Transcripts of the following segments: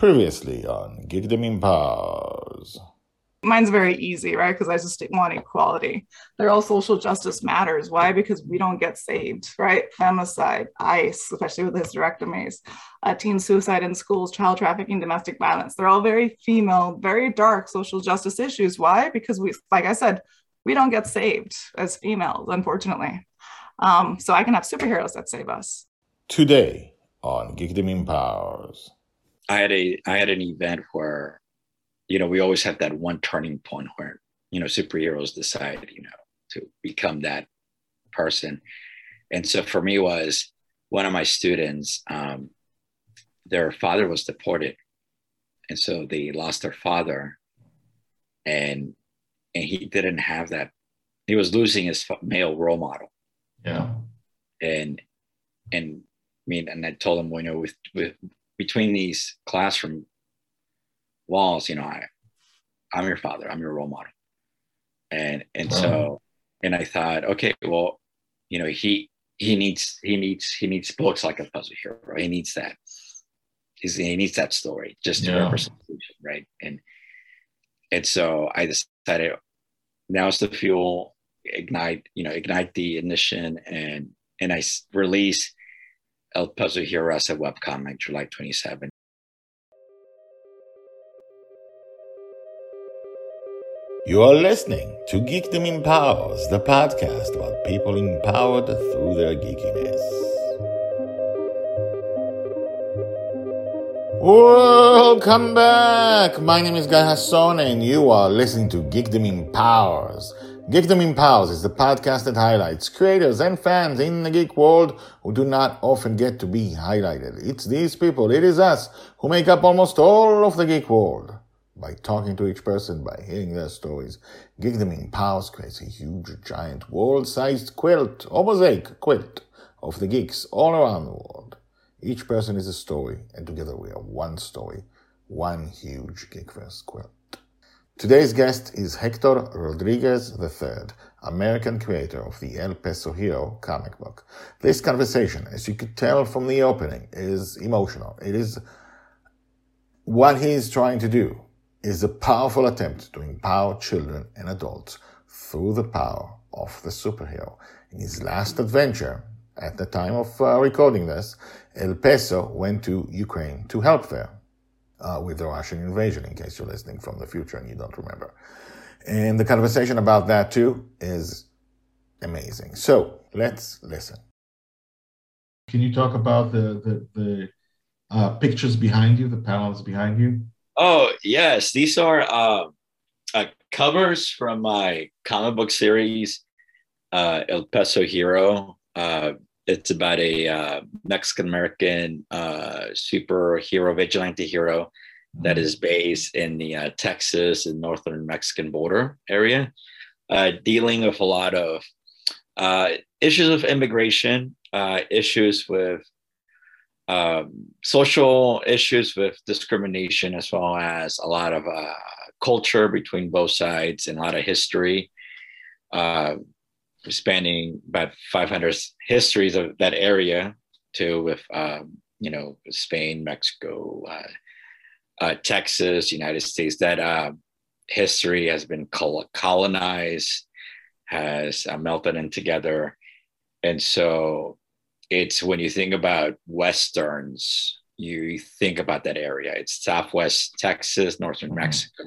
Previously on Geekdom Empowers. Mine's very easy, right? Because I just want equality. They're all social justice matters. Why? Because we don't get saved, right? Femicide, ICE, especially with hysterectomies, uh, teen suicide in schools, child trafficking, domestic violence. They're all very female, very dark social justice issues. Why? Because we, like I said, we don't get saved as females, unfortunately. Um, so I can have superheroes that save us. Today on Geekdom Empowers. I had a I had an event where you know, we always have that one turning point where, you know, superheroes decide, you know, to become that person. And so for me was one of my students, um, their father was deported. And so they lost their father and, and he didn't have that. He was losing his male role model. Yeah. And, and I mean, and I told him, well, you know, with, with between these classroom walls, you know, I, I'm your father, I'm your role model. And and wow. so and I thought, okay, well, you know, he he needs he needs he needs books like a Peso Hero. He needs that. He's, he needs that story just to yeah. represent right? And and so I decided now's the fuel, ignite, you know, ignite the ignition and and I release El Peso Hero as a webcomic July 27. You are listening to Geekdom Empowers, the podcast about people empowered through their geekiness. Welcome back! My name is Guy Hasson and you are listening to Geekdom Empowers. Geekdom Empowers is the podcast that highlights creators and fans in the geek world who do not often get to be highlighted. It's these people, it is us, who make up almost all of the geek world by talking to each person, by hearing their stories. Geekdom Empowers creates a huge, giant, world-sized quilt, or mosaic quilt, of the geeks all around the world. Each person is a story, and together we are one story, one huge Geekverse quilt. Today's guest is Hector Rodriguez III, American creator of the El Peso Hero comic book. This conversation, as you could tell from the opening, is emotional. It is what he is trying to do is a powerful attempt to empower children and adults through the power of the superhero. In his last adventure, at the time of uh, recording this, El Peso went to Ukraine to help there uh, with the Russian invasion, in case you're listening from the future and you don't remember. And the conversation about that too is amazing. So let's listen. Can you talk about the the, the uh, pictures behind you, the panels behind you? Oh yes, these are uh, uh, covers from my comic book series, uh, El Peso Hero. It's about a uh, Mexican American uh, superhero vigilante hero that is based in the uh, Texas and northern Mexican border area, uh, dealing with a lot of uh, issues of immigration, uh, issues with um, social issues with discrimination, as well as a lot of uh, culture between both sides and a lot of history, uh, spanning about 500 histories of that area, too, with um, you know Spain, Mexico, uh, uh Texas, United States. That uh, history has been colonized, has uh, melted in together, and so it's when you think about westerns you think about that area it's southwest texas northern mm-hmm. mexico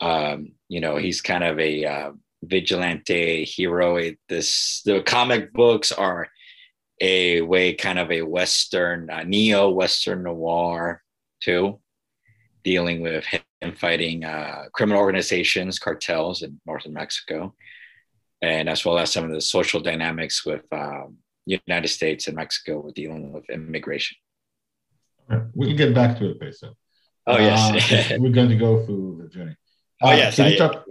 um, you know he's kind of a uh, vigilante hero this the comic books are a way kind of a western uh, neo western noir too dealing with him fighting uh, criminal organizations cartels in northern mexico and as well as some of the social dynamics with um, United States and Mexico were dealing with immigration. We'll get back to it, Peso. Oh yes, uh, we're going to go through the journey. Oh uh, yes, I, talk,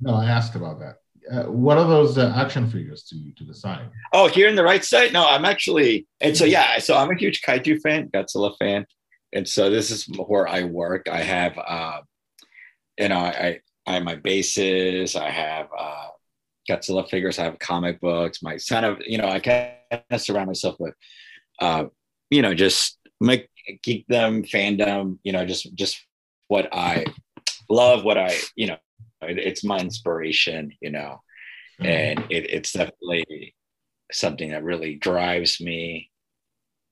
no, I asked about that. Uh, what are those uh, action figures to to the side? Oh, here in the right side. No, I'm actually, and so yeah, so I'm a huge kaiju fan, Godzilla fan, and so this is where I work. I have, uh, you know, I I have my bases. I have uh, Godzilla figures. I have comic books. My son of, you know, I kind of surround myself with, uh, you know, just make geekdom, fandom, you know, just just what I love, what I, you know, it, it's my inspiration, you know, mm-hmm. and it, it's definitely something that really drives me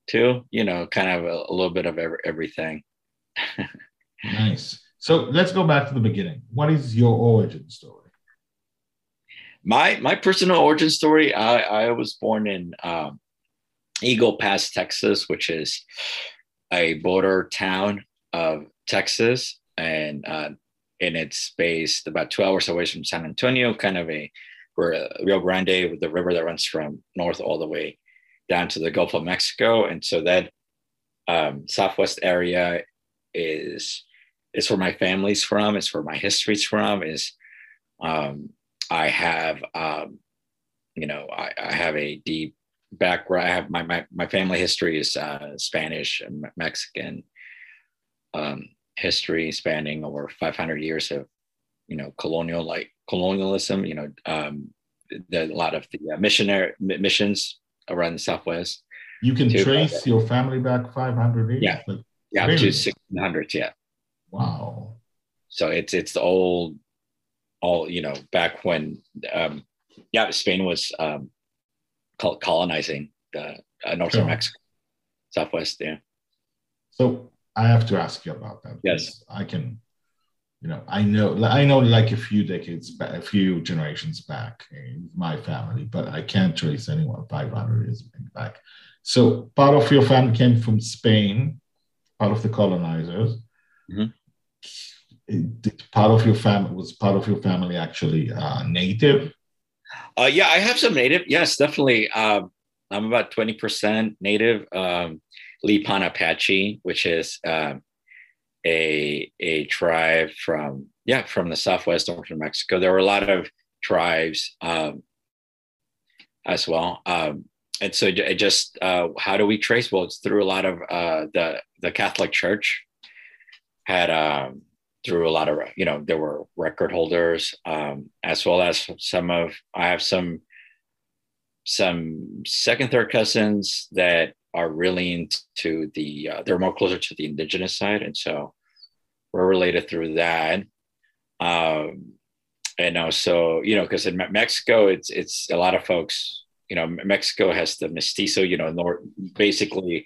to, you know, kind of a, a little bit of every, everything. nice. So let's go back to the beginning. What is your origin story? My my personal origin story. I I was born in um, Eagle Pass, Texas, which is a border town of Texas, and uh, and it's based about two hours away from San Antonio, kind of a where Rio Grande, with the river that runs from north all the way down to the Gulf of Mexico, and so that um, Southwest area is is where my family's from, It's where my history's from, is um, I have um, you know I, I have a deep background. I have my my, my family history is uh, Spanish and Mexican um, history spanning over 500 years of you know colonial like colonialism. You know, um, the, a lot of the uh, missionary missions around the Southwest. You can too, trace your family back 500 years. Yeah, yeah, really? to 1600s. Yeah. Wow. So it's it's the old, all you know, back when, um, yeah, Spain was um, colonizing the uh, northern sure. Mexico, Southwest. Yeah. So I have to ask you about that. Yes. I can, you know, I know, I know, like a few decades back, a few generations back, in my family, but I can't trace anyone 500 years back. So part of your family came from Spain, part of the colonizers. Mm-hmm. Did part of your family was part of your family actually uh, native? Uh, yeah, I have some native. Yes, definitely. Um, I'm about 20% native. Um, Lipan Apache, which is um, a a tribe from yeah from the southwest northern Mexico. There were a lot of tribes um, as well, um, and so it just uh, how do we trace? Well, it's through a lot of uh, the the Catholic Church had um, through a lot of you know there were record holders um, as well as some of I have some some second third cousins that are really into the uh, they're more closer to the indigenous side. And so we're related through that. Um and also you know because in mexico it's it's a lot of folks you know mexico has the mestizo you know north basically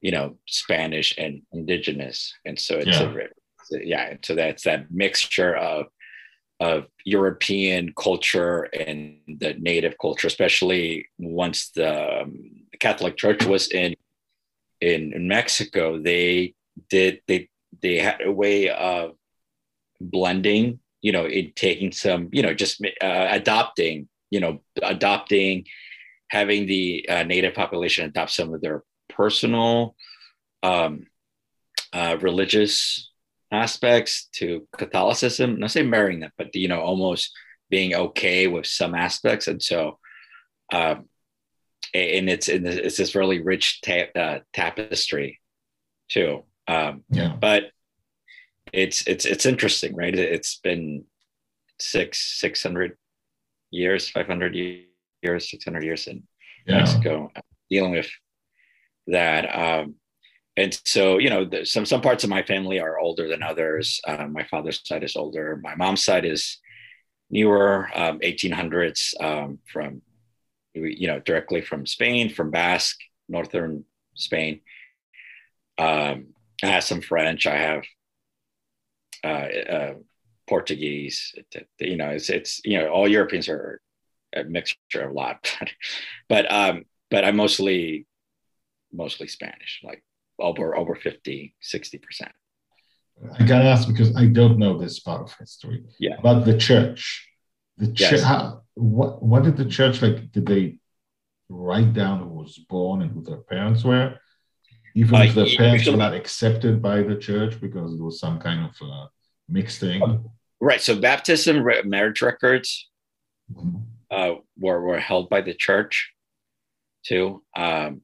you know spanish and indigenous. And so it's yeah. a yeah And so that's that mixture of of European culture and the native culture, especially once the um, Catholic Church was in, in in Mexico. They did they they had a way of blending, you know, in taking some, you know, just uh, adopting, you know, adopting, having the uh, native population adopt some of their personal um, uh, religious aspects to Catholicism. Not say marrying them, but you know, almost being okay with some aspects. And so, um, and it's it's this really rich ta- uh, tapestry too. Um, yeah. But it's it's it's interesting, right? It's been six six hundred years, five hundred years, six hundred years in yeah. Mexico dealing with that. Um, and so you know some some parts of my family are older than others. Uh, my father's side is older. My mom's side is newer um, 1800s um, from you know directly from spain from basque northern spain. Um, i have some french i have uh, uh, portuguese you know it's it's you know all europeans are a mixture of a lot but um but i'm mostly mostly spanish like over over 50 60 percent. I gotta ask because i don't know this part of history yeah. about the church the church yes. how, what what did the church like did they write down who was born and who their parents were? Even uh, if their parents were not accepted by the church because it was some kind of uh, mixed thing? Oh, right. So baptism marriage records mm-hmm. uh, were, were held by the church too. Um,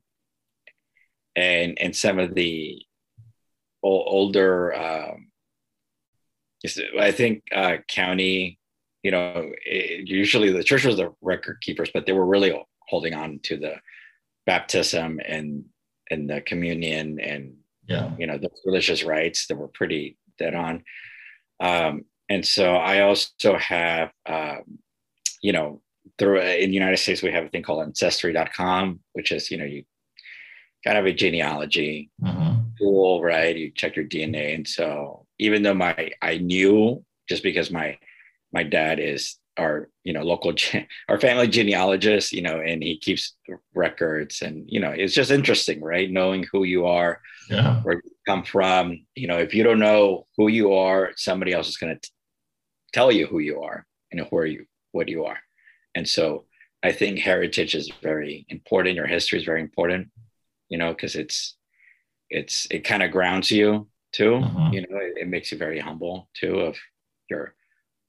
and and some of the older um, I think uh, county, you know, it, usually the church was the record keepers, but they were really holding on to the baptism and and the communion and Yeah. You know, those religious rites that were pretty dead on. Um, and so I also have, um, you know, through in the United States, we have a thing called ancestry.com, which is, you know, you kind of a genealogy Mhm. tool, right? You check your DNA. And so even though my, I knew just because my, my dad is our, you know, local, our family genealogist, you know, and he keeps records and, you know, it's just interesting, right? Knowing who you are, Yeah. where you come from. You know, if you don't know who you are, somebody else is going to tell you who you are and where you what you are. And so I think heritage is very important. Your history is very important. You know, because it's it's it kind of grounds you too. Mhm. You know, it, it makes you very humble too of your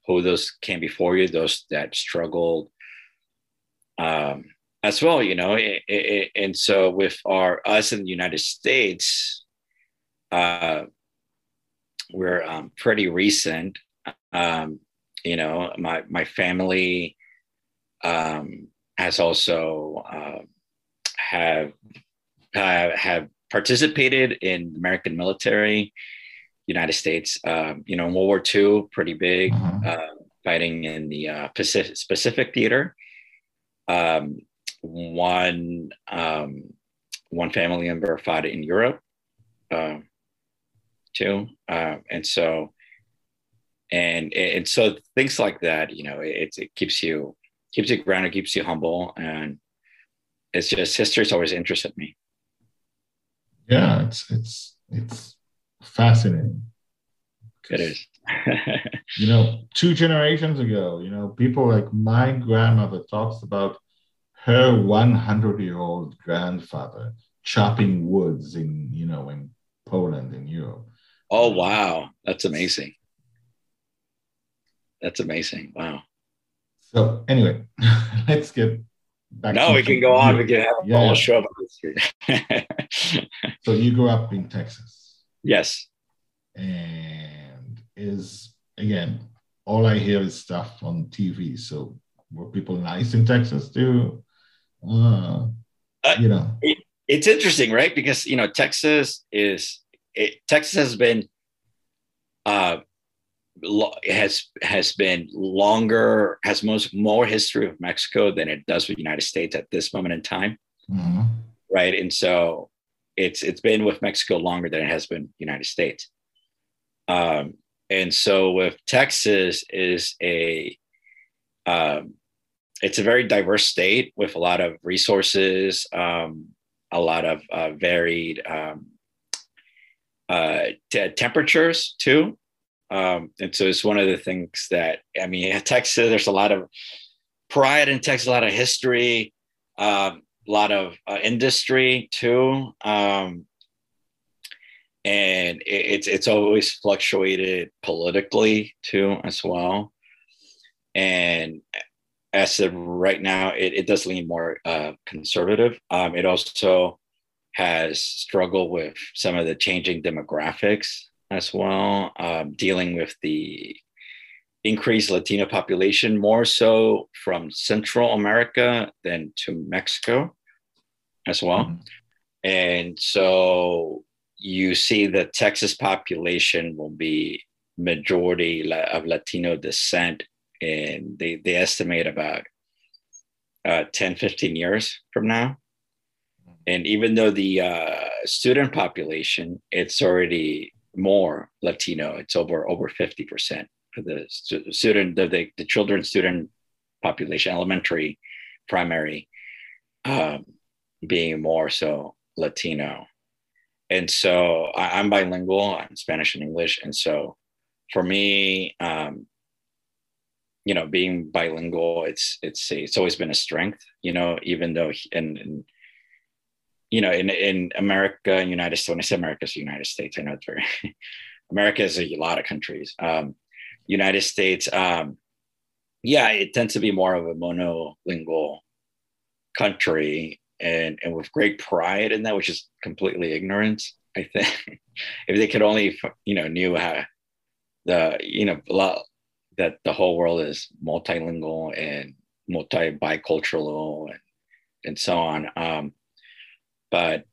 who those came before you, those that struggled um, as well. You know, it, it, and so with our us in the United States, uh, we're um, pretty recent. Um, you know, my my family um, has also uh, have uh, have participated in the American military, United States. Um, you know, in World War II, pretty big, Mhm. uh, fighting in the uh, Pacific Pacific theater. Um, one um, one family member fought in Europe uh, too, uh, and so and and so things like that, you know, it it keeps you keeps you grounded, keeps you humble, and it's just history's always interested me. Yeah. It's it's it's fascinating. It is. You know, two generations ago, you know, people like my grandmother talks about her 100 year old grandfather chopping woods in, you know, in Poland in Europe. oh wow, that's amazing. That's amazing. Wow. So anyway, let's get back. No, we can go on. We can have a Yeah. whole show about history. So you grew up in Texas, yes. and is again all I hear is stuff on TV. So were people nice in Texas too? Uh, Uh, you know, it's interesting, right? Because you know Texas is it, Texas has been uh has has been longer has most more history of Mexico than it does with the United States at this moment in time, mhm. right? And so it's it's been with Mexico longer than it has been United States. Um, and so with Texas is a um, it's a very diverse state with a lot of resources, um, a lot of uh, varied um, uh, t- temperatures too. Um, and so it's one of the things that I mean, Texas. There's a lot of pride in Texas, a lot of history, um, a lot of uh, industry too. Um, and it, it's it's always fluctuated politically too as well. And as of right now, it, it does lean more uh, conservative. Um, it also has struggled with some of the changing demographics as well, um, dealing with the increased Latino population, more so from Central America than to Mexico as well. Mhm. And so you see the Texas population will be majority of Latino descent, and they, they estimate about uh, 10, 15 years from now. And even though the uh, student population, it's already more Latino, it's over over 50% for the student, the, the, the children student population, elementary, primary, um, being more so Latino. And so I, I'm bilingual, I'm Spanish and English. And so for me, um, you know, being bilingual, it's it's it's always been a strength, you know, even though in, in you know, in in America United States, when I say America, it's the United States. I know it's very America is a lot of countries. Um, United States, um, yeah, it tends to be more of a monolingual country and and with great pride in that, which is completely ignorance. I think if they could only you know knew how the you know lot that the whole world is multilingual and multi bicultural and and so on. Um, but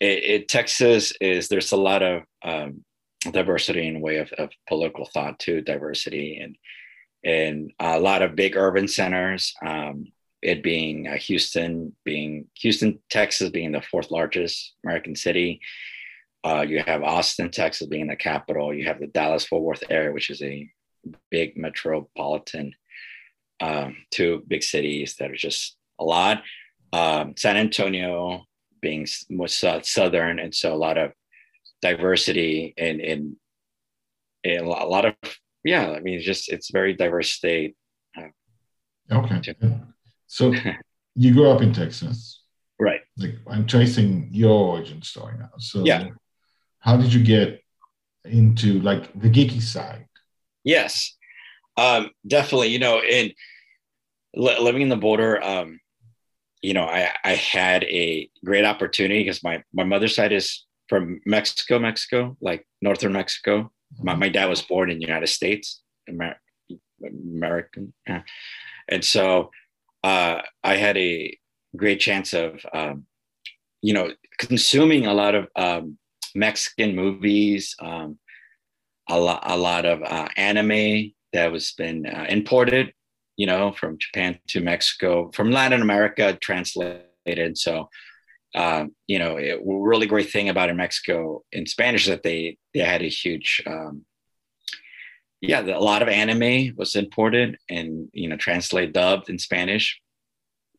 it, it, Texas is there's a lot of um, diversity in way of, of political thought too, diversity and and a lot of big urban centers. Um, it being uh, Houston, being Houston, Texas, being the fourth largest American city. Uh, you have Austin, Texas, being the capital. You have the Dallas Fort Worth area, which is a big metropolitan. Um, two big cities that are just a lot. Um, San Antonio being more southern, and so a lot of diversity and in, in, a lot of yeah. I mean, it's just it's very diverse state. Okay. So you grew up in Texas. Right. Like I'm tracing your origin story now. So yeah. how did you get into like the geeky side? Yes. Um, definitely, you know, in living in the border, um, you know, I, I had a great opportunity because my, my mother's side is from Mexico, Mexico, like Northern Mexico. Mm-hmm. My, my dad was born in the United States, Amer- American. And so uh, I had a great chance of, um, you know, consuming a lot of um, Mexican movies, um, a lot, a lot of uh, anime that was been uh, imported, you know, from Japan to Mexico, from Latin America, translated. So, um, you know, it, really great thing about in Mexico in Spanish that they they had a huge um, yeah, a lot of anime was imported and you know translated dubbed in Spanish.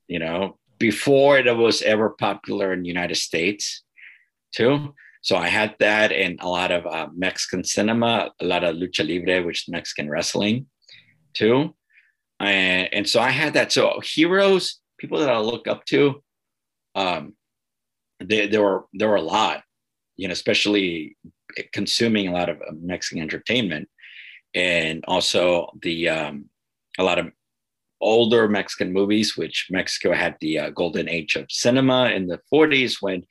You know, before it was ever popular in the United States, too. So I had that and a lot of uh, Mexican cinema, a lot of lucha libre, which is Mexican wrestling, too. And, and so I had that. So heroes, people that I look up to, um, they, there were there were a lot, you know, especially consuming a lot of uh, Mexican entertainment and also the um, a lot of older Mexican movies, which Mexico had the uh, golden age of cinema in the 40s when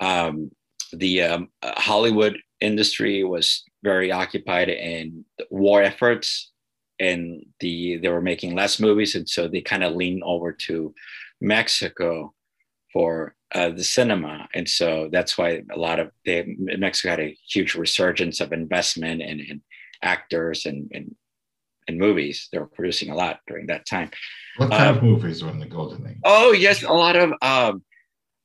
um, the um, Hollywood industry was very occupied in war efforts and the they were making less movies and so they kind of leaned over to Mexico for uh, the cinema and so that's why a lot of they, Mexico had a huge resurgence of investment and, and actors and, and and movies. They were producing a lot during that time. What kind um, of movies were in the golden age? Oh yes, a lot of. Um,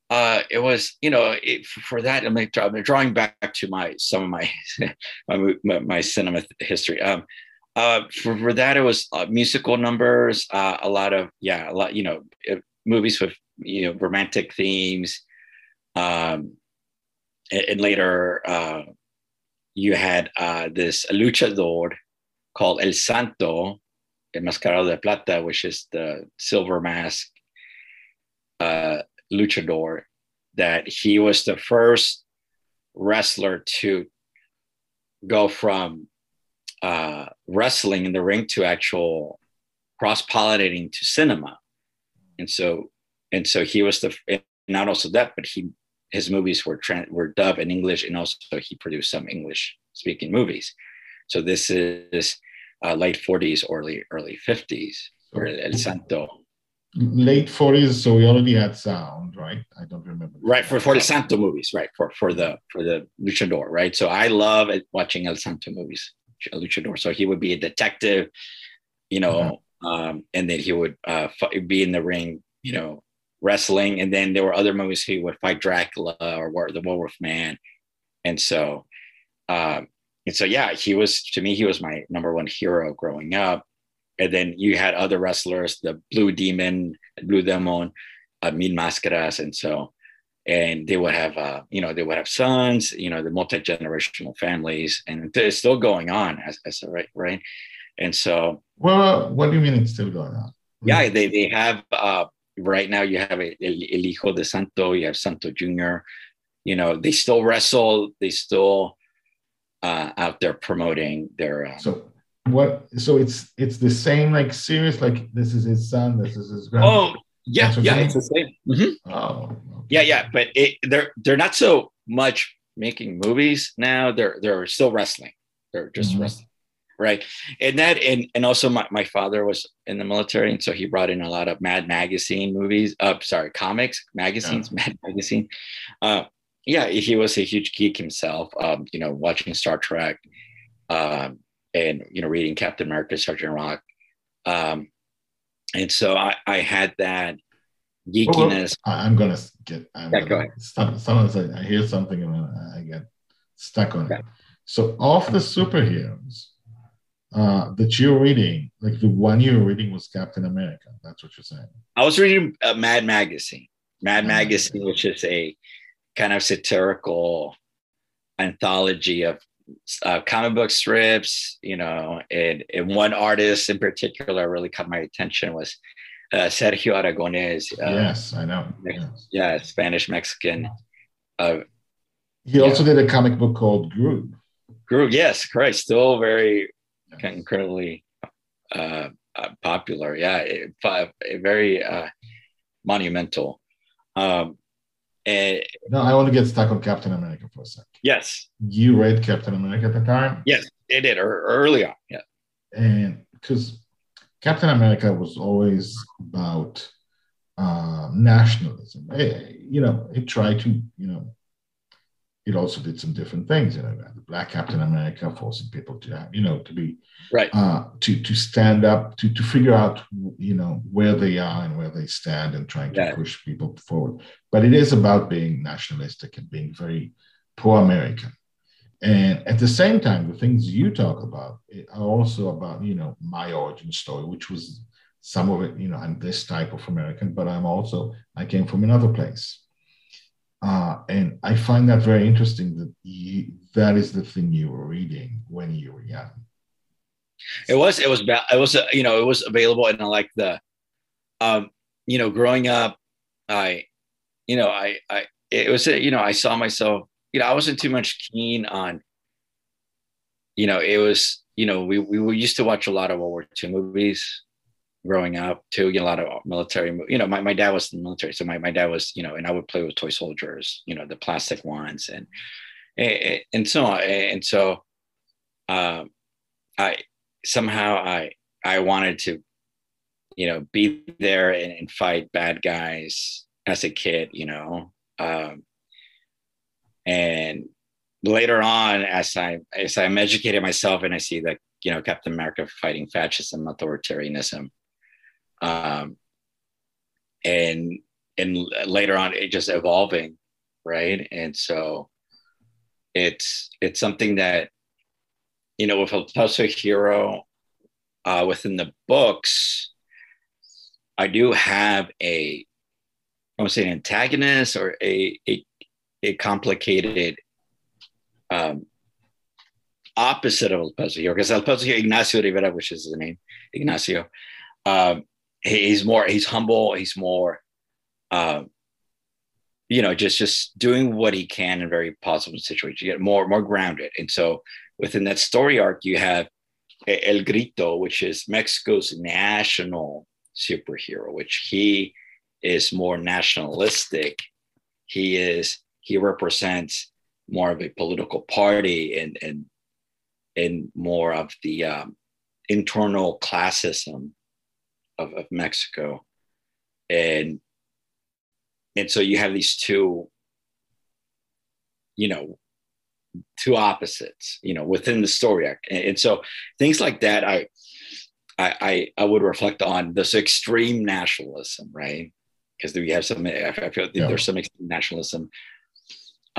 uh, it was you know it, for that I'm, I'm drawing back to my some of my my, my, cinema history. Um, uh, for, for that it was uh, musical numbers, uh, a lot of yeah, a lot you know it, movies with you know romantic themes. Um, and, and later uh, you had uh, this luchador called El Santo, El Mascarado de Plata, which is the silver mask uh, luchador, that he was the first wrestler to go from uh, wrestling in the ring to actual cross pollinating to cinema. And so, and so he was the, not also that, but he his movies were were dubbed in English, and also he produced some English speaking movies. So this is uh, late 40s, early early 50s for El Santo. Late 40s, so we already had sound, right? I don't remember. Right for for El Santo movies, right? For for the for the luchador, right? So I love watching El Santo movies, luchador. So he would be a detective, you know, mm-hmm. um, and then he would uh, be in the ring, you know, wrestling, and then there were other movies he would fight Dracula or the Werewolf Man, and so, um, and so yeah, he was to me he was my number one hero growing up, and then you had other wrestlers, the Blue Demon, Blue Demon, uh, Mil Máscaras, and so. And they would have, uh, you know, they would have sons, you know, the multi generational families, and it's still going on as, as right, right. And so, well, what do you mean it's still going on? Yeah, they they have uh, right now you have El, El Hijo de Santo, you have Santo Jr. You know, they still wrestle, they still uh, out there promoting their. Um, so what? So it's it's the same like series, like this is his son, this is his grandson. Oh yeah, yeah, it's the same. Mm-hmm. Oh, okay. yeah, yeah, but it, they're they're not so much making movies now. They're they're still wrestling. They're just mm-hmm. wrestling right and that and and also my, my father was in the military and so he brought in a lot of mad magazine movies uh sorry comics magazines yeah. mad magazine uh yeah, he was a huge geek himself. Um, you know, watching Star Trek, um, and you know, reading Captain America, Sergeant Rock, um, and so I, I had that geekiness. Well, I'm gonna get. I'm yeah, gonna, go ahead. Some, I hear something and I get stuck on it. So, of the superheroes uh, that you're reading, like the one you're reading was Captain America. That's what you're saying. I was reading uh, Mad Magazine. Mad Magazine, which is a kind of satirical anthology of uh, comic book strips, you know, and, and one artist in particular really caught my attention was uh, Sergio Aragonés. Uh, yes, I know. Yes. Yeah, Spanish Mexican. Uh, he also did a comic book called Groo. Groo, yes, correct. Still very yes. incredibly uh, uh, popular. Yeah, it, very monumental. Um, and, no, I want to get stuck on Captain America for a sec. Yes. You read Captain America at the time? Yes, it did early on. Yeah. And because Captain America was always about uh, nationalism. It, eh, you know, it tried to, you know, it also did some different things. You know, the Black Captain America forcing people to, have, you know, to be right, uh, to to stand up, to to figure out, you know, where they are and where they stand, and trying to yeah. push people forward. But it is about being nationalistic and being very pro-American. And at the same time, the things you talk about are also about, you know, my origin story, which was some of it, you know, I'm this type of American, but I'm also, I came from another place. Uh, and I find that very interesting that you, that is the thing you were reading when you were young. It was, it was, it was, uh, you know, it was available and I like the, um, you know, growing up, I, you know, I, I, it was, you know, I saw myself you know, I wasn't too much keen on, you know, it was, you know, we, we used to watch a lot of World War II movies growing up too, you know, a lot of military, you know, my, my dad was in the military. So my, my dad was, you know, and I would play with toy soldiers, you know, the plastic ones and, and, so on. And so, um, I somehow I, I wanted to, you know, be there and, and fight bad guys as a kid, you know, um, and later on, as I as I'm educated myself and I see that you know Captain America fighting fascism, authoritarianism, um, and and later on it just evolving, right? And so it's it's something that you know with El Peso Hero uh, within the books, I do have a I want to say an antagonist or a, a a complicated um, opposite of El Peso Hero, because El Peso Hero, Ignacio Rivera, which is the name, Ignacio, um, he's more, he's humble, he's more, uh, you know, just just doing what he can in very positive situations, you get more more grounded. And so within that story arc, you have El Grito, which is Mexico's national superhero, which he is more nationalistic. He is he represents more of a political party and and and more of the um, internal classism of, of Mexico, and and so you have these two, you know, two opposites, you know, within the story, and, and so things like that, I, I, I would reflect on this extreme nationalism, right? Because we have some, I feel yeah. there's some extreme nationalism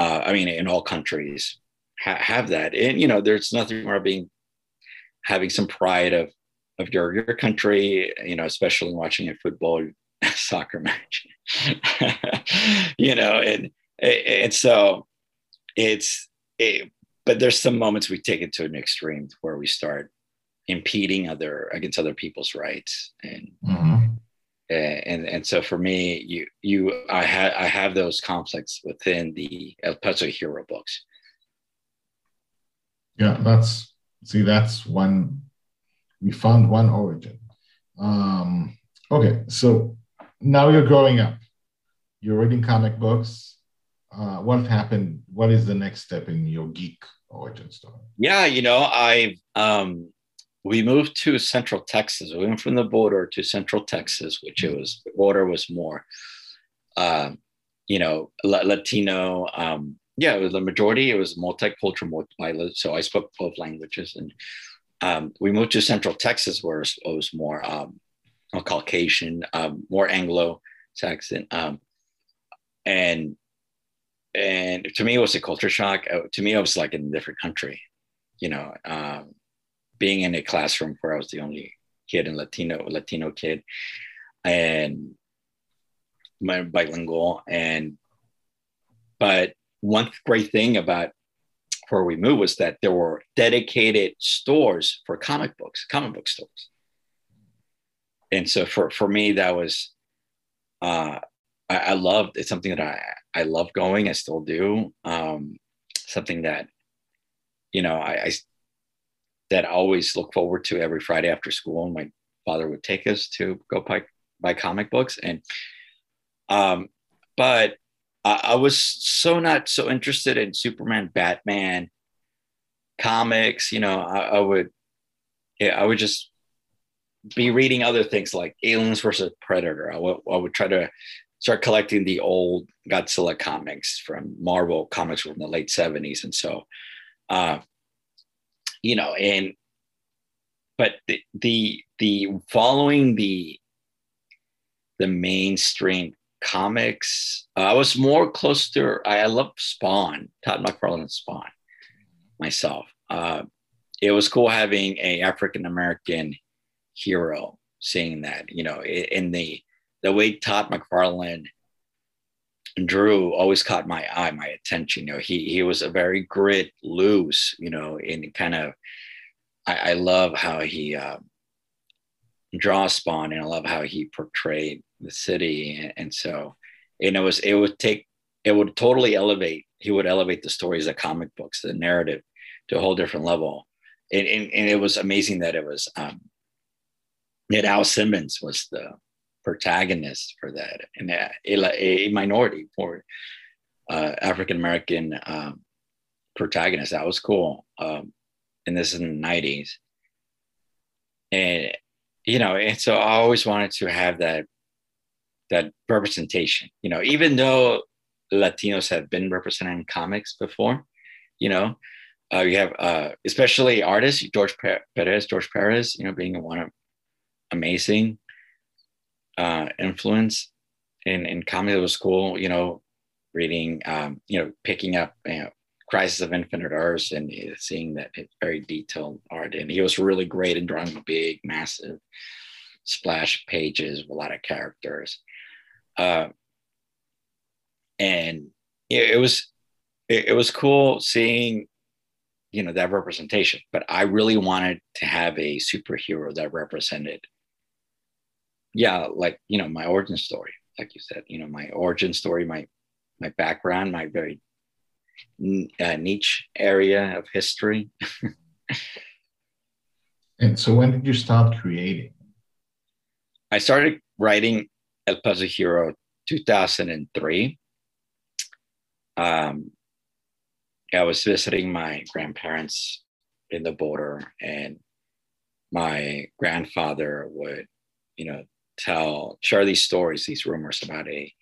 uh, I mean, in all countries ha- have that. And, you know, there's nothing wrong being having some pride of, of your, your country, you know, especially watching a football soccer match, you know, and, and so it's, it, but there's some moments we take it to an extreme where we start impeding other against other people's rights. And mm-hmm. and and so for me you you i had i have those conflicts within the el peso hero books. Yeah that's see that's one we found one origin um okay so now you're growing up you're reading comic books uh, what happened what is the next step in your geek origin story yeah you know i've um we moved to Central Texas. We went from the border to Central Texas, which it was the border was more, uh, you know, Latino. Um, yeah, it was the majority. It was multicultural, multi So I spoke both languages, and um, we moved to Central Texas, where it was more um, Caucasian, um, more Anglo-Saxon, um, and and to me, it was a culture shock. Uh, to me, I was like in a different country, you know, um, being in a classroom where I was the only kid and Latino Latino kid, and my bilingual. And but one great thing about where we moved was that there were dedicated stores for comic books, comic book stores. And so for for me, that was uh, I, I loved. It's something that I I love going. I still do. Um, something that you know I, I that I always look forward to every Friday after school. And My father would take us to go buy, buy comic books, and um, but I, I was so not so interested in Superman, Batman comics. You know, I, I would, yeah, I would just be reading other things like Aliens versus Predator. I would, I would try to start collecting the old Godzilla comics from Marvel comics from the late 70s. And so, uh, you know, and, but the, the, the following the, the mainstream comics, uh, I was more close to, I, love Spawn, Todd McFarlane and Spawn myself. Uh, it was cool having a African-American hero seeing that, you know, in the, the way Todd McFarlane drew always caught my eye, my attention. You know, he he was a very grit, loose, you know, in kind of I, I love how he uh, draws Spawn, and I love how he portrayed the city, and, so and it was it would take it would totally elevate. He would elevate the stories, the comic books, the narrative to a whole different level. And, and, and it was amazing that it was um, that Al Simmons was the protagonist for that and a, a minority for uh, African American um, protagonist. That was cool. Um, and this is in the 90s. And, you know, and so I always wanted to have that that representation, you know, even though Latinos have been represented in comics before, you know, uh, you have uh, especially artists, George Perez, George Perez, you know, being one of amazing uh, influence in in comedy that was cool. You know, reading, um, you know, picking up you know, Crisis of Infinite Earths and seeing that very detailed art. And he was really great in drawing big, massive splash pages with a lot of characters. Uh, and it, it was it, it was cool seeing you know that representation but i really wanted to have a superhero that represented yeah, like you know, my origin story, like you said, you know, my origin story, my my background, my very uh, niche area of history. and so, when did you start creating? I started writing El Peso Hero 2003. Um, I was visiting my grandparents in the border, and my grandfather would, you know, tell share these stories, these rumors about a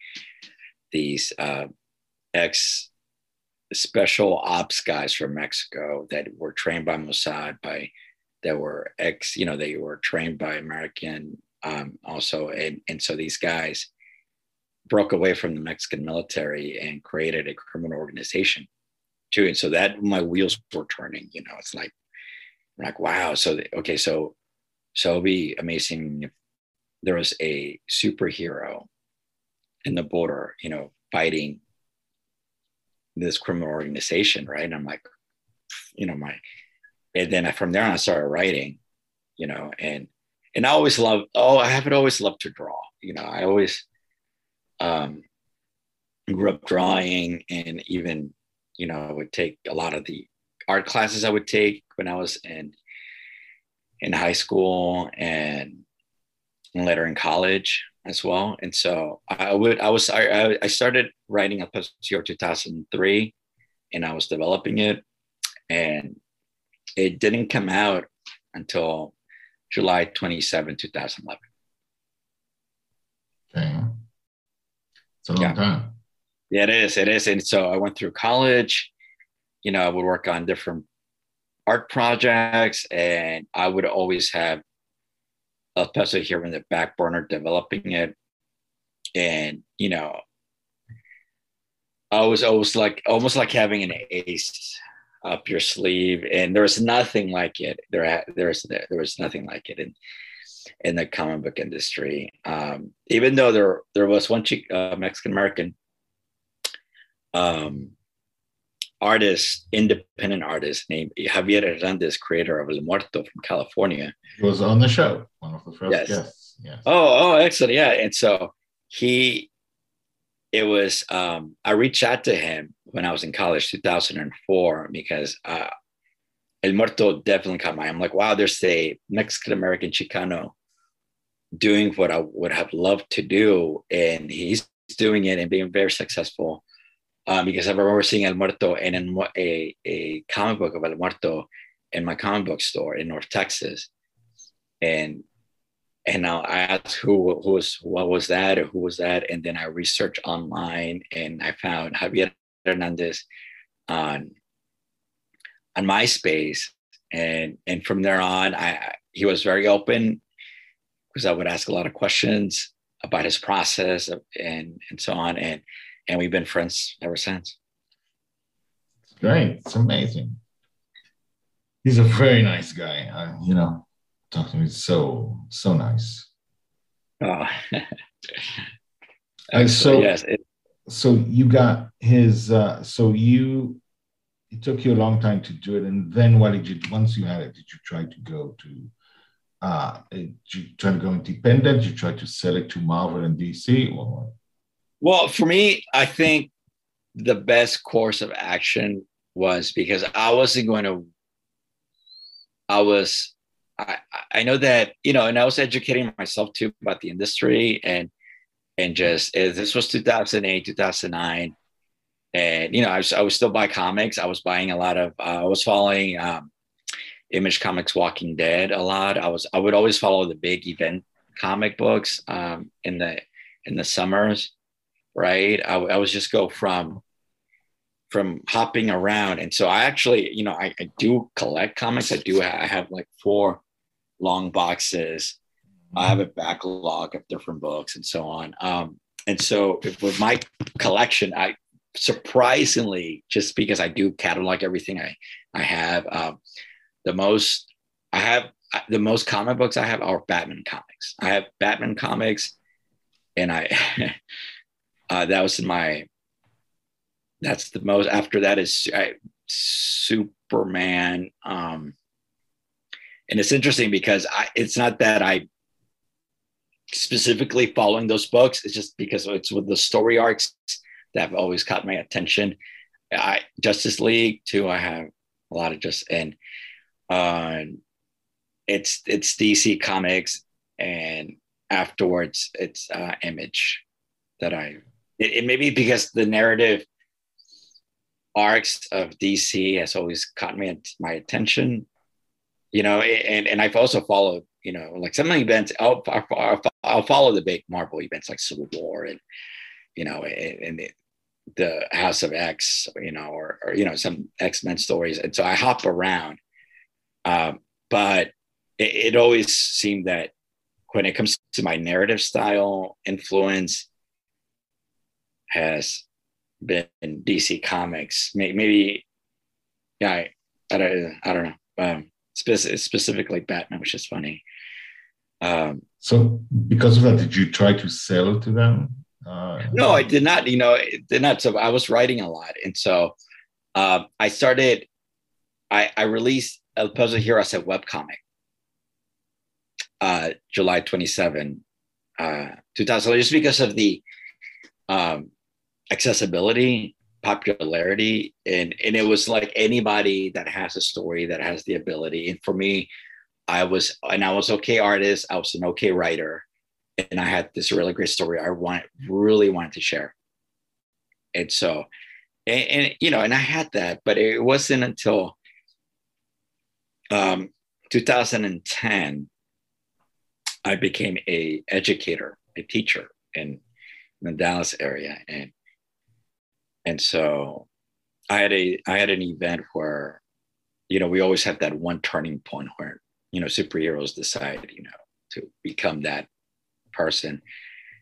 these uh, ex special ops guys from Mexico that were trained by Mossad by that were ex you know they were trained by American um, also and and so these guys broke away from the Mexican military and created a criminal organization too and so that my wheels were turning you know it's like like wow so okay so so it'll be amazing if there was a superhero in the border, you know, fighting this criminal organization, right? And I'm like, you know, my, and then from there on, I started writing, you know, and and I always love, oh, I haven't always loved to draw, you know, I always um, grew up drawing, and even, you know, I would take a lot of the art classes I would take when I was in in high school, and later in college as well. And so I would, I was, I, I started writing a year 2003 and I was developing it and it didn't come out until July 27, 2011. Okay. It's a long yeah. time. Yeah, it is. It is. And so I went through college. You know, I would work on different art projects, and I would always have El Peso here in the back burner developing it. And, you know, I was always like almost like having an ace up your sleeve, and there was nothing like it. There, there was there was nothing like it in in the comic book industry. Um, even though there there was one uh, Mexican American um, artist, independent artist named Javier Hernandez, creator of El Muerto from California. He was on the show, one of the first yes. guests. Yes. Oh, oh, excellent. Yeah. And so he, it was, um, I reached out to him when I was in college, 2004, because uh, El Muerto definitely caught my eye. I'm like, wow, there's a Mexican American Chicano doing what I would have loved to do. And he's doing it and being very successful um, because I remember seeing El Muerto in a, a comic book of El Muerto in my comic book store in North Texas, and and I asked who who was what was that or who was that, and then I researched online and I found Javier Hernandez on on MySpace, and and from there on, I he was very open because I would ask a lot of questions about his process and and so on, and and we've been friends ever since. It's great. It's amazing. He's a very nice guy. I, you know, talk to me so so nice. Oh. and so yes, it, so you got his. Uh, so you. It took you a long time to do it, and then what did you? Once you had it, did you try to go to? Uh, did you try to go independent? Did you try to sell it to Marvel and DC, or well, for me, I think the best course of action was because I wasn't going to. I was, I I know that you know, and I was educating myself too about the industry and and just eh, this was 2008, 2009, and you know, I was I was still buying comics. I was buying a lot of. Uh, I was following um, Image Comics, Walking Dead a lot. I was I would always follow the big event comic books um, in the in the summers right? I, I was just go from from hopping around, and so I actually, you know, I, I do collect comics. I do. I have like four long boxes. I have a backlog of different books and so on. Um, and so with my collection, I surprisingly, just because I do catalog everything I I have, um, the most I have the most comic books I have are Batman comics. I have Batman comics, and I uh, that was in my that's the most after that is I, superman um and it's interesting because I, it's not that i specifically following those books. It's just because it's with the story arcs that have always caught my attention. I justice league too i have a lot of just and uh it's it's dc comics and afterwards it's uh image that i it, it may be because the narrative arcs of DC has always caught me my attention, you know, and, and I've also followed, you know, like some events, I'll, I'll, I'll follow the big Marvel events like Civil War and, you know, and, and the House of X, you know, or, or you know, some X-Men stories. And so I hop around. Um, but it, it always seemed that when it comes to my narrative style influence, has been DC Comics. Maybe, yeah, I, I don't, I don't know. Um, spe- specifically Batman, which is funny. Um, so, because of that, did you try to sell to them? Uh, no, I did not. You know, did not. So I was writing a lot, and so uh, I started. I, I released El Peso Hero as a webcomic. Uh, July 27, uh, 2000, just because of the um, accessibility popularity and and it was like anybody that has a story that has the ability. And for me i was and i was okay artist i was an okay writer and i had this really great story i want really wanted to share. And so and, and you know and i had that but it wasn't until um 2010 i became a educator a teacher in the dallas area and and so I had a I had an event where, you know, we always have that one turning point where you know superheroes decide you know to become that person,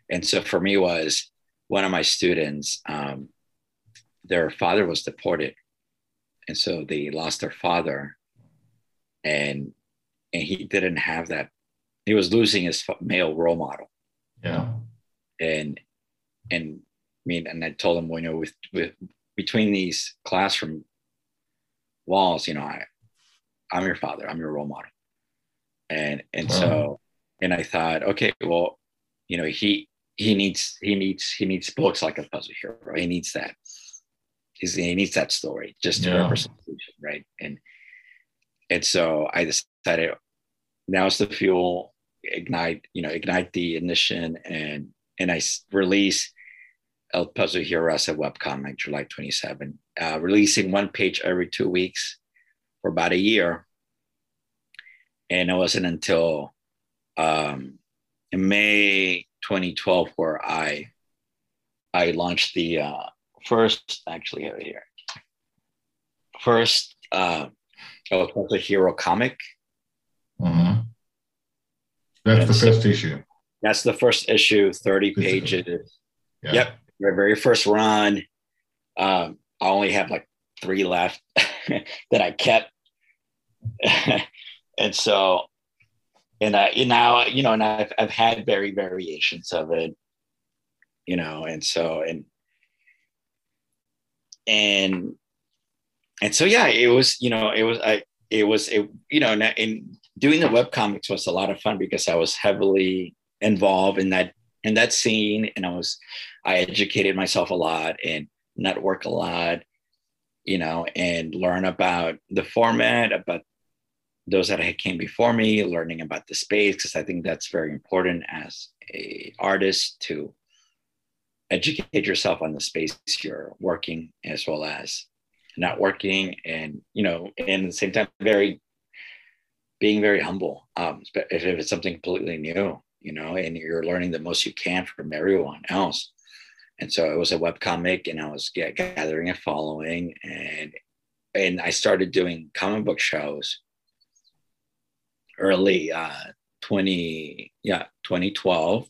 and so for me was one of my students. Um, their father was deported, and so they lost their father, and and he didn't have that. He was losing his male role model. Yeah. And and mean, and I told him, well, you know, with with between these classroom walls, you know, I, I'm your father, I'm your role model. And and wow. so and I thought, okay, well, you know, he he needs he needs he needs books like a Peso Hero. He needs that. He's, he needs that story just to yeah. represent right? And and so I decided now's the fuel, ignite, you know, ignite the ignition and and I release El Peso Hero as a webcomic, July 27, uh, releasing one page every two weeks for about a year. And it wasn't until um, May 2012 where I I launched the uh, first, actually over here, first uh, El Peso Hero comic. Mm-hmm. That's and the so, first issue. That's the first issue, 30 pages. Yeah. Yep my very first run. Um, I only have like three left that I kept. and so, and I, and now, you know, and I've, I've had very variations of it, you know, and so, and, and, and so, yeah, it was, you know, it was, I, it was, it, you know, and doing the web comics was a lot of fun because I was heavily involved in that in that scene and i was i educated myself a lot and network a lot you know and learn about the format about those that had came before me learning about the space because i think that's very important as a artist to educate yourself on the space you're working as well as not working and you know and at the same time very being very humble um, if it's something completely new you know, and you're learning the most you can from everyone else. And so it was a web comic, and I was gathering a following, and and I started doing comic book shows early uh 20 yeah 2012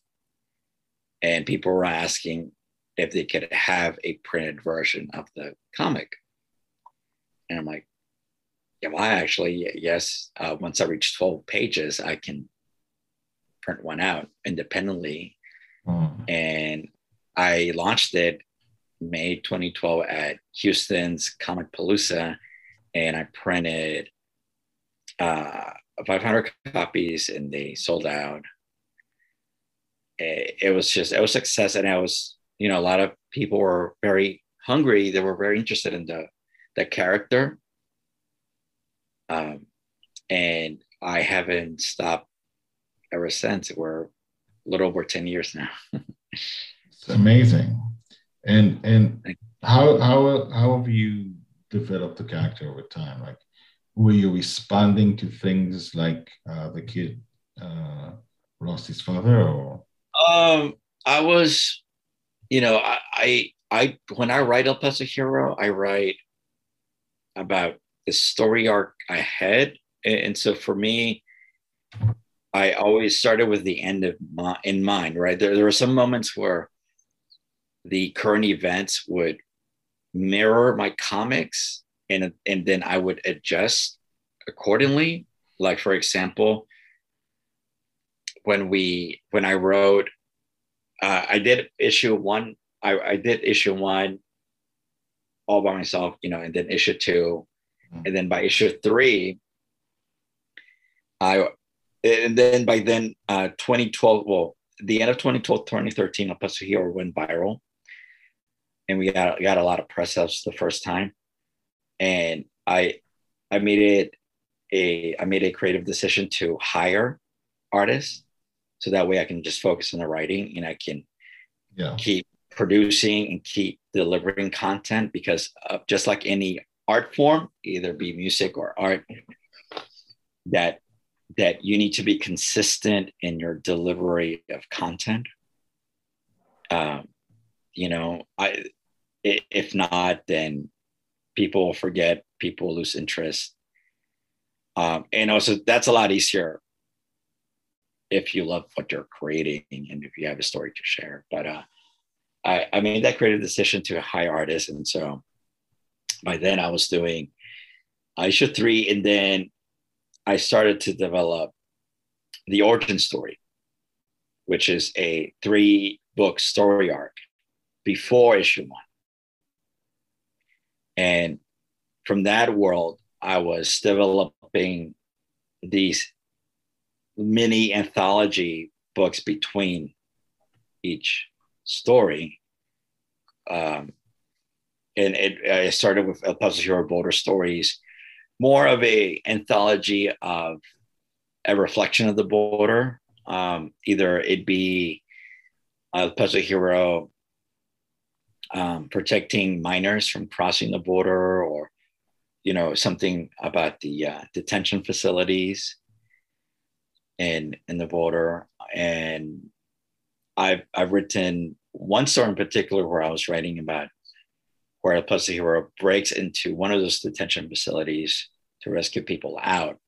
and people were asking if they could have a printed version of the comic. And i'm like yeah well actually? Yes uh, once i reach 12 pages i can print one out independently. Mm. And I launched it May 2012 at Houston's Comicpalooza, and I printed uh, 500 copies, and they sold out. It, it was just it was success, and I was you know a lot of people were very hungry. They were very interested in the the character, um, and I haven't stopped ever since. We're a little over 10 years now. it's amazing. And and how how how have you developed the character over time? Like were you responding to things like uh, the kid uh, lost his father or um I was you know I, I I when I write El Peso Hero, I write about the story arc I had. And so for me, I always started with the end of my, in mind, right? There, there were some moments where the current events would mirror my comics and, and then I would adjust accordingly. Like, for example, when we, when I wrote, uh, I did issue one, I, I did issue one all by myself, you know, and then issue 2 mm-hmm. And then by issue three, I and then by then, uh, 2012, well, the end of 2012, 2013, El Peso Hero went viral. And we got, got a lot of press ups the first time. And I I made it a I made a creative decision to hire artists so that way I can just focus on the writing and I can yeah. keep producing and keep delivering content because uh, just like any art form, either be music or art, that that you need to be consistent in your delivery of content. Um, you know, I if not, then people will forget, people will lose interest. Um, and also, that's a lot easier if you love what you're creating and if you have a story to share. But uh, I, I made that creative decision to hire artists. And so by then I was doing Aisha 3, and then I started to develop the origin story, which is a three book story arc before issue one. And from that world, I was developing these mini anthology books between each story. Um, and it, I started with El Peso Hero Border Stories, more of a anthology of a reflection of the border. Um, either it be a Peso Hero um, protecting minors from crossing the border, or you know something about the uh, detention facilities in in the border. And I've I've written one story in particular where I was writing about where El Peso Hero breaks into one of those detention facilities to rescue people out.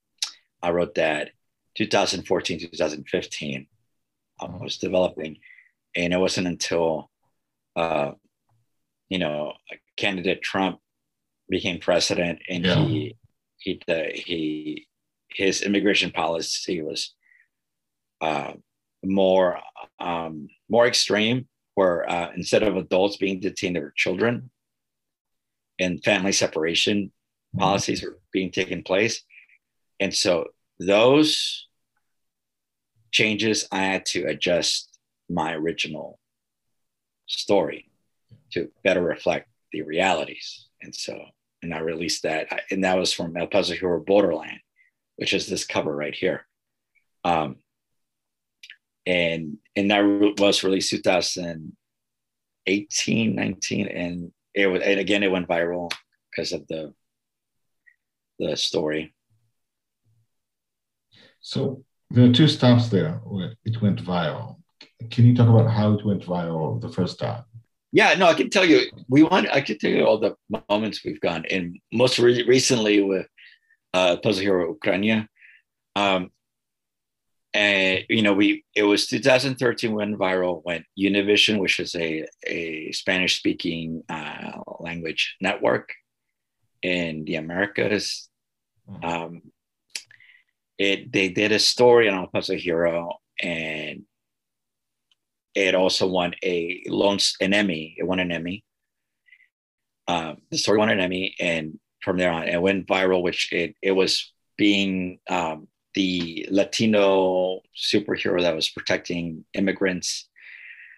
I wrote that 2014, 2015. I was developing, and it wasn't until, uh, you know, candidate Trump became president, and yeah. he he he his immigration policy was uh, more um, more extreme, where uh, instead of adults being detained, there were children, and family separation mm-hmm. policies were being taken place, and so those changes I had to adjust my original story to better reflect the realities, and so and I released that, and that was from El Peso Hero Borderland, which is this cover right here. Um, and and that was released 2018 19 and it was and again it went viral because of the the story. So there are two stops there where it went viral. Can you talk about how it went viral the first time? Yeah no i can tell you we want i can tell you all the moments we've gone and most re- recently with uh Peso Hero ukraine um and you know we it was 2013 went viral when univision which is a, a spanish speaking uh, language network in the americas mm-hmm. um, it they did a story on El Peso Hero and it also won a lone an Emmy. It won an Emmy. Um, the story won an Emmy, and from there on, it went viral. Which it it was being um, the Latino superhero that was protecting immigrants.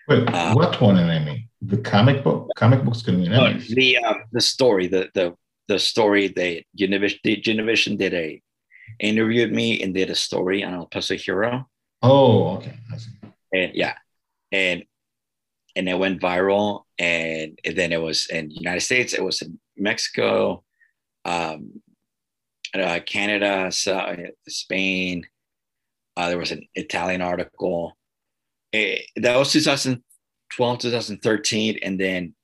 Wait, uh, what one an Emmy? The comic book? Comic books can win Emmys. The uh, the story, the the the story they Univision, Univision did a interviewed me and did a story on El Peso Hero. Oh, okay. And yeah, and and it went viral, and, and then it was in the United States, it was in Mexico, um, uh, Canada, Spain. Uh, there was an Italian article. It, that was 2012, 2013. And then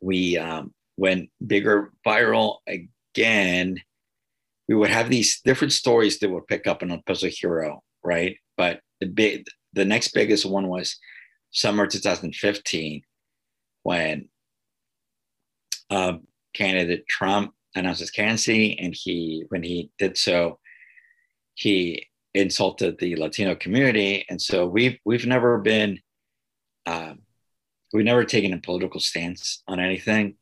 we um, went bigger viral again. We would have these different stories that would pick up El Peso Hero, right? But the big, the next biggest one was summer 2015 when uh, candidate Trump announced his candidacy, and he, when he did so, he insulted the Latino community, and so we've we've never been, uh, we've never taken a political stance on anything.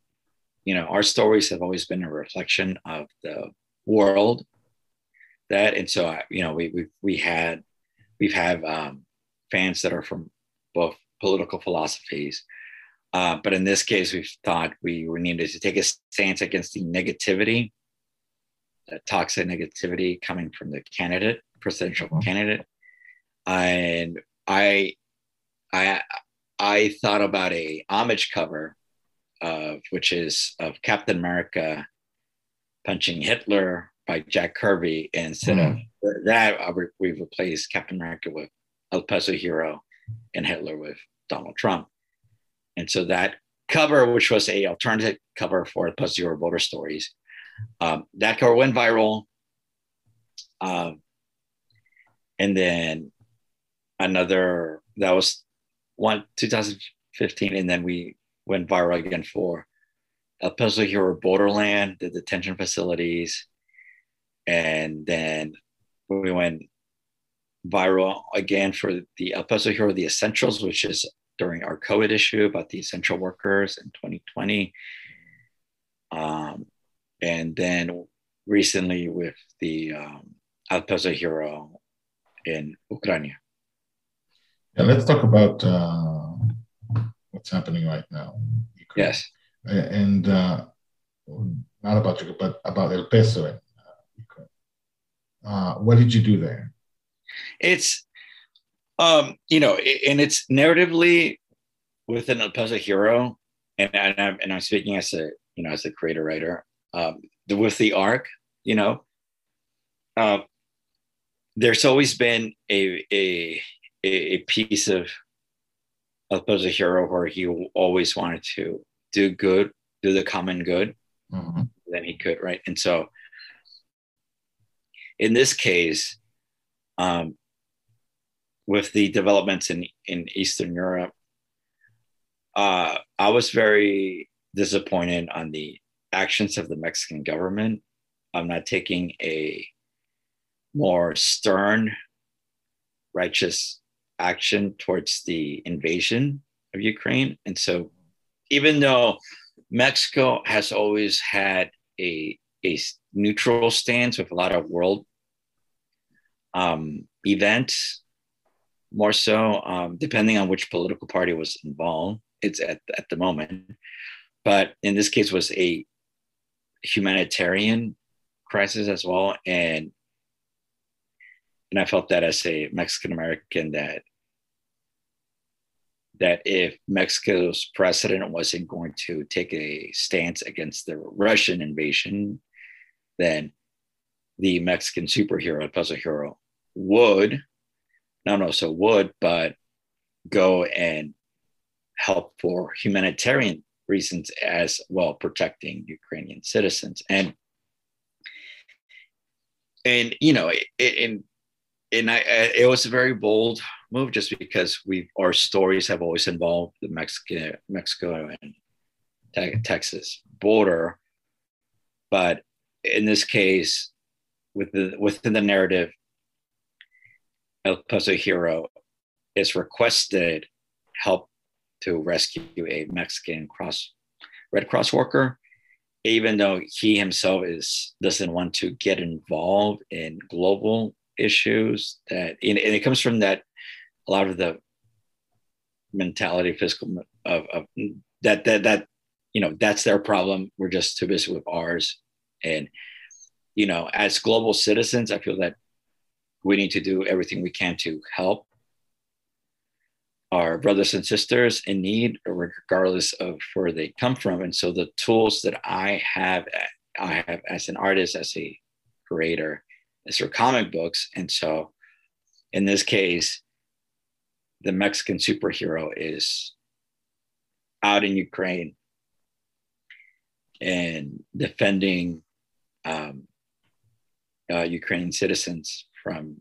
You know, our stories have always been a reflection of the world. That and so you know we we we had we've had um, fans that are from both political philosophies uh, but in this case, we thought we needed to take a stance against the negativity, the toxic negativity coming from the candidate, presidential mm-hmm. candidate. And I, I, I thought about a homage cover, of which is of Captain America punching Hitler by Jack Kirby. And instead mm. of that, we've replaced Captain America with El Peso Hero and Hitler with Donald Trump and so that cover, which was a alternative cover for Peso Hero Border Stories. Um, that cover went viral. Um, and then another that was one 2015, and then we went viral again for El Peso Hero Borderland, the detention facilities, and then we went viral again for the Peso Hero The Essentials, which is during our COVID issue about the essential workers in 2020. Um, and then recently with the um, El Hero in Ukraine. Yeah, let's talk about uh, what's happening right now. Yes. And uh, not about Ukraine, but about El Peso in uh, Ukraine. Uh, what did you do there? It's, um, you know, and it's narratively within El Peso Hero, and, and, I'm, and I'm speaking as a, you know, as a creator writer, um, with the arc, you know, uh, there's always been a, a, a piece of as a hero where he always wanted to do good, do the common good, mm-hmm. then he could, right? And so in this case, um, with the developments in, in Eastern Europe, uh, I was very disappointed on the actions of the Mexican government. I'm not taking a more stern, righteous action towards the invasion of Ukraine. And so, even though Mexico has always had a, a neutral stance with a lot of world um, events, more so, um, depending on which political party was involved, it's at, at the moment. But in this case, was a humanitarian crisis as well. And and I felt that as a Mexican American that that if Mexico's president wasn't going to take a stance against the Russian invasion, then the Mexican superhero, Peso Hero, would not also would, but go and help for humanitarian reasons as well, protecting Ukrainian citizens. And and you know, and and I, it was a very bold move just because we our stories have always involved the Mexican Mexico and Texas border, but in this case, with the within the narrative, El Hero is requested help to rescue a Mexican cross Red Cross worker, even though he himself is doesn't want to get involved in global issues that and it comes from that a lot of the mentality physical of, of that that that you know that's their problem. We're just too busy with ours. And you know as global citizens i feel that we need to do everything we can to help our brothers and sisters in need regardless of where they come from and so the tools that i have i have as an artist as a creator is for comic books. And so in this case, the Mexican superhero is out in Ukraine and defending um, uh, Ukrainian citizens from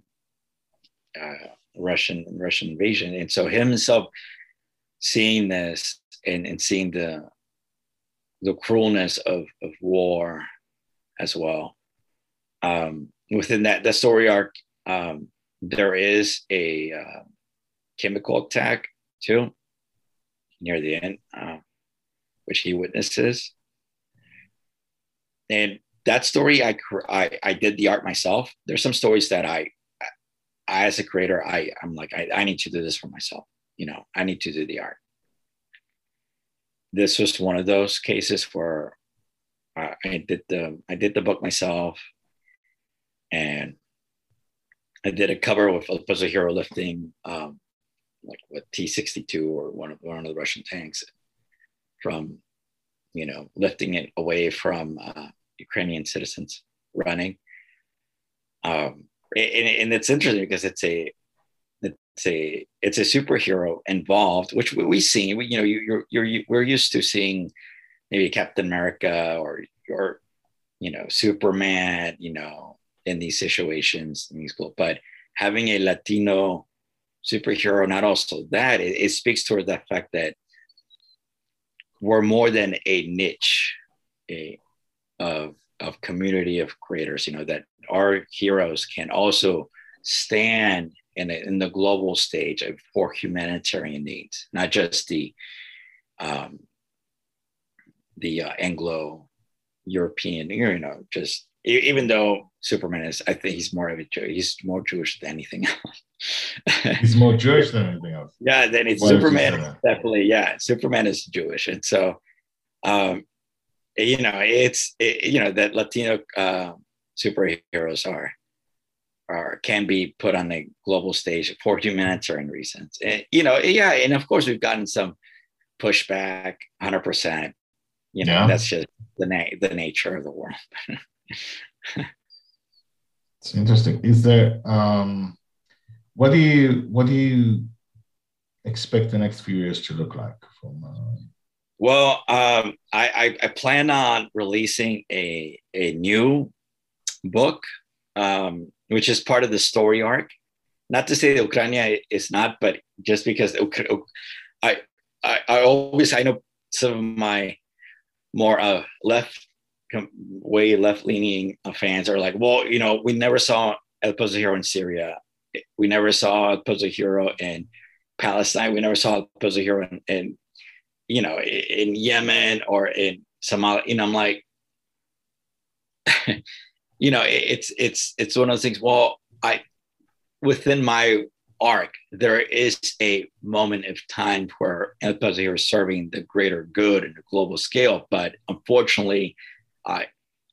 uh, Russian Russian invasion. And so himself seeing this and, and seeing the the cruelness of, of war as well. Um, within that the story arc, um, there is a uh, chemical attack too near the end, uh, which he witnesses. And that story, I, I I did the art myself. There's some stories that I, I as a creator, I I'm like I, I need to do this for myself. You know, I need to do the art. This was one of those cases where uh, I did the I did the book myself and I did a cover with a hero lifting um, like with T62 or one of one of the Russian tanks from you know lifting it away from uh, Ukrainian citizens running. Um, and, and it's interesting because it's a it's a it's a superhero involved, which we, we see. We, you know, you, you're you're we're used to seeing maybe Captain America or or you know Superman, you know, in these situations in these books but having a Latino superhero, not also that it, it speaks toward the fact that we're more than a niche a, of of community of creators. You know that our heroes can also stand in, a, in the global stage for humanitarian needs, not just the um, the uh, Anglo European, you know, just even though Superman is, I think he's more of a jew he's more Jewish than anything else. he's more Jewish than anything else. Yeah, then it's Why Superman. Definitely, yeah, Superman is Jewish, and so, um, you know, it's it, you know that Latino uh, superheroes are are can be put on the global stage for humanitarian reasons. And, you know, yeah, and of course we've gotten some pushback, hundred percent. You know, yeah. that's just the na- the nature of the world. it's interesting. Is there um, what do you what do you expect the next few years to look like from? Uh... Well, um, I, I, I plan on releasing a a new book um, which is part of the story arc. Not to say that Ukraine is not, but just because I, I, I always, I know some of my more uh, left, way left leaning fans are like, well, you know, we never saw El Peso Hero in Syria. We never saw El Peso Hero in Palestine. We never saw El Peso Hero in, in, you know, in Yemen or in Somalia. You know, I'm like, you know, it's it's it's one of those things. Well, I within my arc, there is a moment of time where El Peso is serving the greater good in a global scale. But unfortunately, I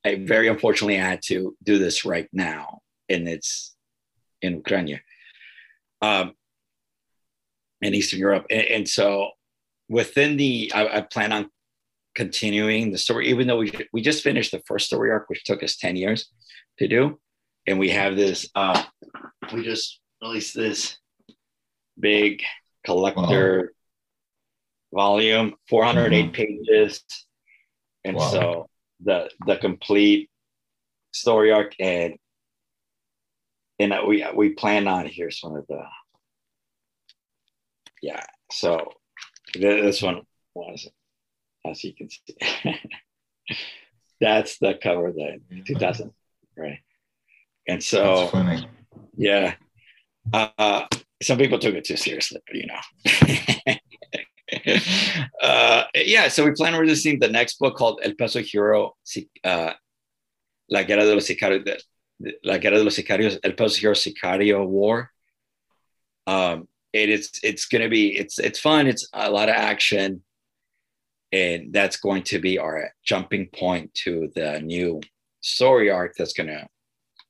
I very unfortunately I had to do this right now, and it's in Ukraine, um, in Eastern Europe, and, and so within the I, I, plan on continuing the story, even though we we just finished the first story arc, which took us ten years to do. And we have this, uh, we just released this big collector wow. volume, 408 mm-hmm. pages. And wow. so the the complete story arc and and we we plan on here's one of the yeah so this one was as you can see that's the cover that 2000 right? And so, yeah, uh, some people took it too seriously, but you know. uh, yeah, so we plan on releasing the next book called El Peso Hero, uh, La Guerra de los Sicarios, La Guerra de los Sicarios, El Peso Hero Sicario War. Um, it's it's going to be it's it's fun. It's a lot of action, and that's going to be our jumping point to the new story arc that's going to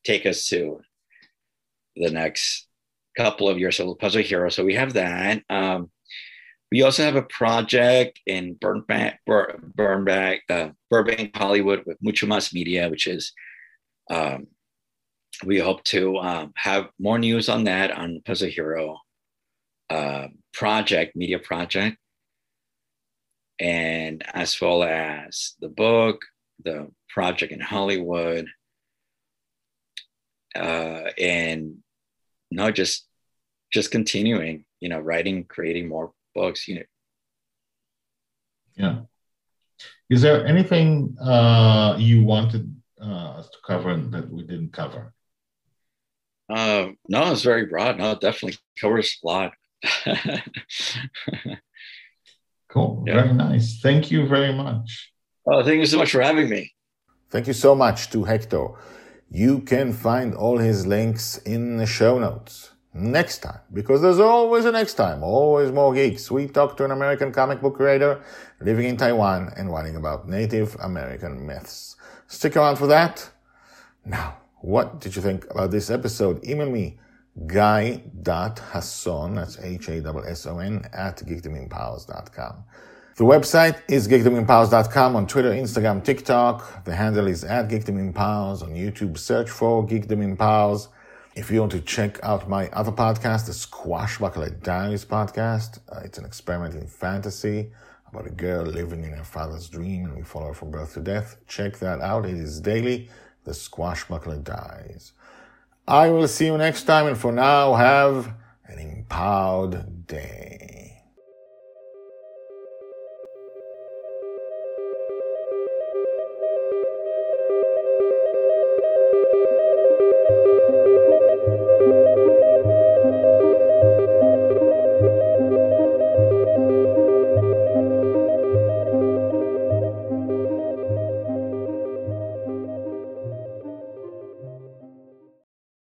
take us to the next couple of years of Peso Hero. So we have that. Um, we also have a project in Burbank, Burbank, uh, Burbank, Hollywood with Mucho Mas Media, which is um, we hope to um, have more news on that on Peso Hero uh, project, media project, and as well as the book, the project in Hollywood, uh, and not just just continuing, you know, writing, creating more books. You know. Yeah. Is there anything uh, you wanted uh, us to cover that we didn't cover? Uh, no, it's very broad. No, it definitely covers a lot. Cool. Yeah. Very nice. Thank you very much. Oh, thank you so much for having me. Thank you so much to Hector. You can find all his links in the show notes. Next time, because there's always a next time, always more geeks, we talk to an American comic book creator living in Taiwan and writing about Native American myths. Stick around for that. Now, what did you think about this episode? Email me, guy.hasson, that's H-A-S-S-O-N, at geekdomempowers.com. The website is geekdomempowers.com on Twitter, Instagram, TikTok. The handle is at geekdomempowers. on YouTube. Search for geekdomempowers. If you want to check out my other podcast, the Squashbuckler Diaries podcast, uh, it's an experiment in fantasy about a girl living in her father's dream and we follow her from birth to death. Check that out. It is daily. The Squashbuckler Dies. I will see you next time, and for now, have an empowered day.